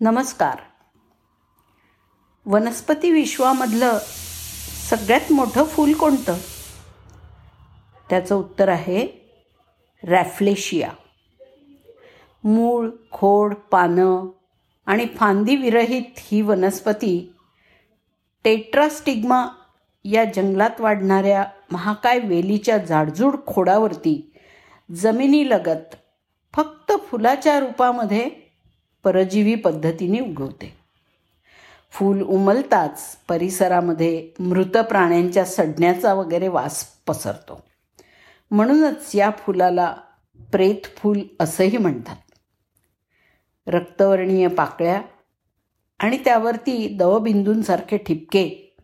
नमस्कार. वनस्पती विश्वामधलं सगळ्यात मोठं फूल कोणतं? त्याचं उत्तर आहे रॅफ्लेशिया. मूळ खोड पानं आणि फांदी विरहित ही वनस्पती टेट्रास्टिग्मा या जंगलात वाढणाऱ्या महाकाय वेलीच्या जाडजूड खोडावरती जमिनीलगत फक्त फुलाच्या रूपामध्ये परजीवी पद्धतीने उगवते. फूल उमलताच परिसरामध्ये मृत प्राण्यांच्या सडण्याचा वगैरे वास पसरतो. म्हणूनच या फुलाला प्रेत फूल असंही म्हणतात. रक्तवर्णीय पाकळ्या आणि त्यावरती दवबिंदूंसारखे ठिपके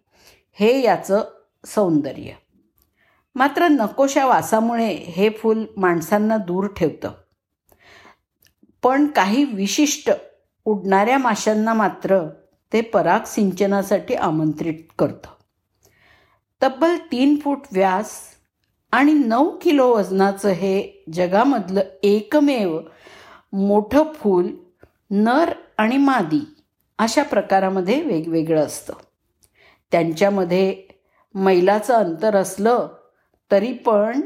हे याचं सौंदर्य. मात्र नकोशा वासामुळे हे फूल माणसांना दूर ठेवतं. पण काही विशिष्ट उडणाऱ्या माशांना मात्र ते पराग सिंचनासाठी आमंत्रित करतं. तब्बल तीन फूट व्यास आणि नऊ किलो वजनाचं हे जगामधलं एकमेव मोठं फूल नर आणि मादी अशा प्रकारामध्ये वेगवेगळं असतं. त्यांच्यामध्ये मैलाचं अंतर असलं तरी पण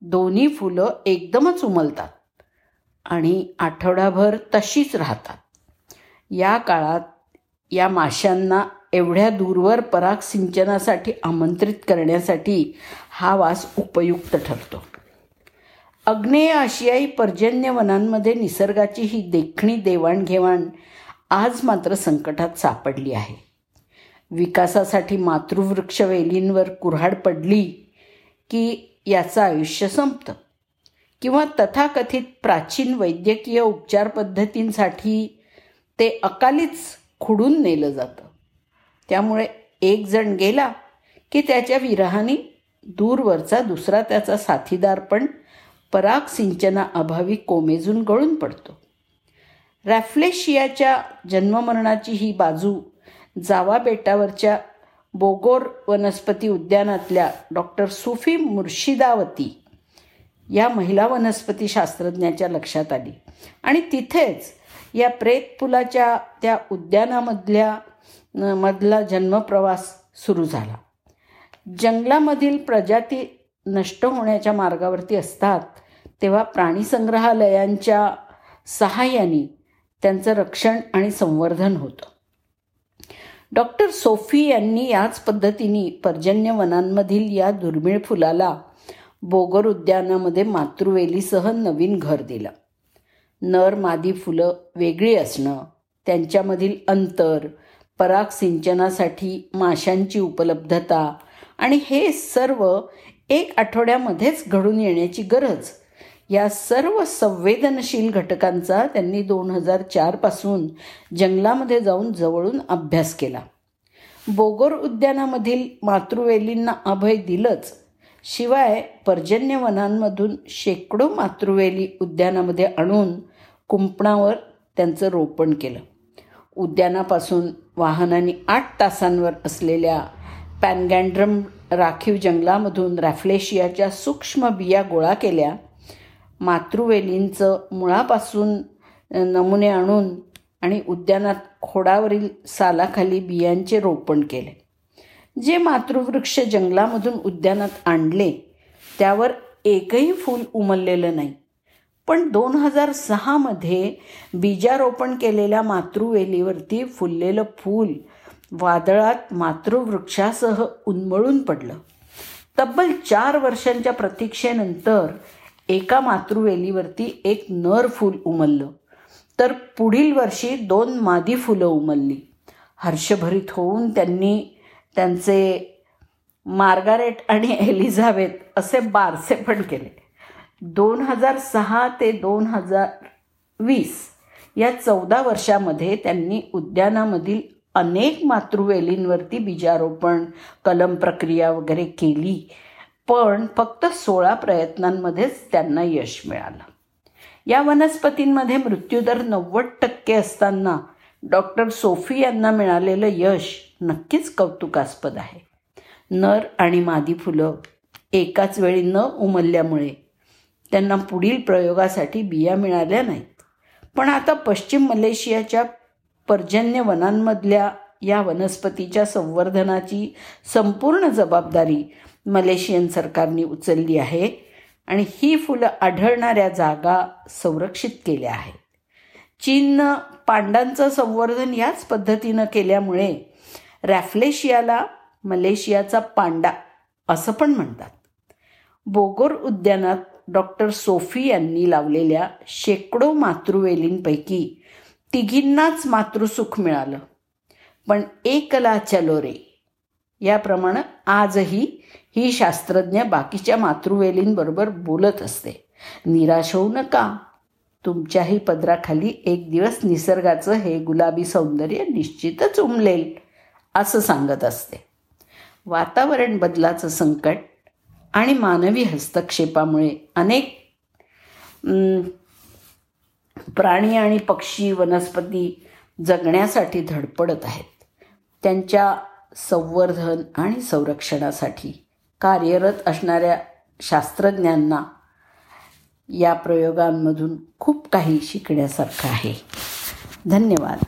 दोन्ही फुलं एकदमच उमलतात. आणि आठवडाभर तशीच राहतात. या काळात या माशांना एवढ्या दूरवर पराग सिंचनासाठी आमंत्रित करण्यासाठी हा वास उपयुक्त ठरतो. अग्नेय आशियाई पर्जन्य वनांमध्ये निसर्गाची ही देखणी देवाणघेवाण आज मात्र संकटात सापडली आहे. विकासासाठी मातृवृक्ष वेलींवर कुऱ्हाड पडली की याचं आयुष्य संपतं. किंवा तथाकथित प्राचीन वैद्यकीय उपचार पद्धतींसाठी ते अकालीच खुडून नेलं जातं. त्यामुळे एक जण गेला की त्याच्या विरहाने दूरवरचा दुसरा त्याचा साथीदार पण पराग सिंचनाअभावी कोमेजून गळून पडतो. रॅफ्लेशियाच्या जन्ममरणाची ही बाजू जावा बेटावरच्या बोगोर वनस्पती उद्यानातल्या डॉक्टर सुफी मुर्शिदावती या महिला वनस्पती शास्त्रज्ञाच्या लक्षात आली. आणि तिथेच या प्रेत पुलाच्या त्या उद्यानामधल्या मधला जन्मप्रवास सुरू झाला. जंगलामधील प्रजाती नष्ट होण्याच्या मार्गावरती असतात तेव्हा प्राणीसंग्रहालयांच्या सहाय्याने त्यांचं रक्षण आणि संवर्धन होतं. डॉक्टर सोफी यांनी याच पद्धतीने पर्जन्य वनांमधील या दुर्मिळ फुलाला बोगर उद्यानामध्ये मातृवेलीसह नवीन घर दिलं. नर मादी फुलं वेगळी असणं त्यांच्यामधील अंतर पराग सिंचनासाठी माशांची उपलब्धता आणि हे सर्व एक आठवड्यामध्येच घडून येण्याची गरज या सर्व संवेदनशील घटकांचा त्यांनी दोन हजार चारपासून जंगलामध्ये जाऊन जवळून अभ्यास केला. बोगोर उद्यानामधील मातृवेलींना अभय दिलंच शिवाय पर्जन्यवनांमधून शेकडो मातृवेली उद्यानामध्ये आणून कुंपणावर त्यांचं रोपण केलं. उद्यानापासून वाहनाने आठ तासांवर असलेल्या पॅनगँड्रम राखीव जंगलामधून रॅफ्लेशियाच्या सूक्ष्म बिया गोळा केल्या. मातृवेलींचं मुळापासून नमुने आणून आणि उद्यानात खोडावरील सालाखाली बियांचे रोपण केले. जे मातृवृक्ष जंगलामधून उद्यानात आणले त्यावर एकही फूल उमललेलं नाही. पण दोन हजार सहामध्ये बीजारोपण केलेल्या मातृवेलीवरती फुललेलं फूल वादळात मातृवृक्षासह उन्मळून पडलं. तब्बल चार वर्षांच्या प्रतीक्षेनंतर एका मातृवेलीवरती एक नर फूल उमललं. तर पुढील वर्षी दोन मादी फुलं उमलली. हर्षभरीत होऊन त्यांनी त्यांचे मार्गारेट आणि एलिझाबेथ असे बारसे पण केले. दोन हजार सहा ते दोन हजार वीस या चौदा वर्षामध्ये त्यांनी उद्यानामधील अनेक मातृवेलींवरती बीजारोपण कलम प्रक्रिया वगैरे केली. पण फक्त सोळा प्रयत्नांमध्येच त्यांना यश मिळालं. या वनस्पतींमध्ये मृत्यूदर नव्वद टक्के असताना डॉक्टर सोफी यांना मिळालेलं यश नक्कीच कौतुकास्पद आहे. नर आणि मादी फुलं एकाच वेळी न उमलल्यामुळे त्यांना पुढील प्रयोगासाठी बिया मिळाल्या नाहीत. पण आता पश्चिम मलेशियाच्या पर्जन्य वनांमधल्या या वनस्पतीच्या संवर्धनाची संपूर्ण जबाबदारी मलेशियन सरकारने उचलली आहे आणि ही फुलं आढळणाऱ्या जागा संरक्षित केल्या आहेत. चीननं पांडांचं संवर्धन याच पद्धतीनं केल्यामुळे रॅफ्लेशियाला मलेशियाचा पांडा असं पण म्हणतात. बोगोर उद्यानात डॉक्टर सोफी यांनी लावलेल्या शेकडो मातृवेलींपैकी तिघींनाच मातृसुख मिळालं. पण एकला चलो रे याप्रमाणे आजही ही शास्त्रज्ञ बाकीच्या मातृवेलींबरोबर बोलत असते. निराश होऊ नका. तुमच्याही पदराखाली एक दिवस निसर्गाचं हे गुलाबी सौंदर्य निश्चितच उमलेल असं सांगत असते. वातावरण बदलाचं संकट आणि मानवी हस्तक्षेपामुळे अनेक प्राणी आणि पक्षी वनस्पती जगण्यासाठी धडपडत आहेत. त्यांच्या संवर्धन आणि संरक्षणासाठी कार्यरत असणाऱ्या शास्त्रज्ञांना या प्रयोगांमधून खूप काही शिकण्यासारखं आहे. धन्यवाद.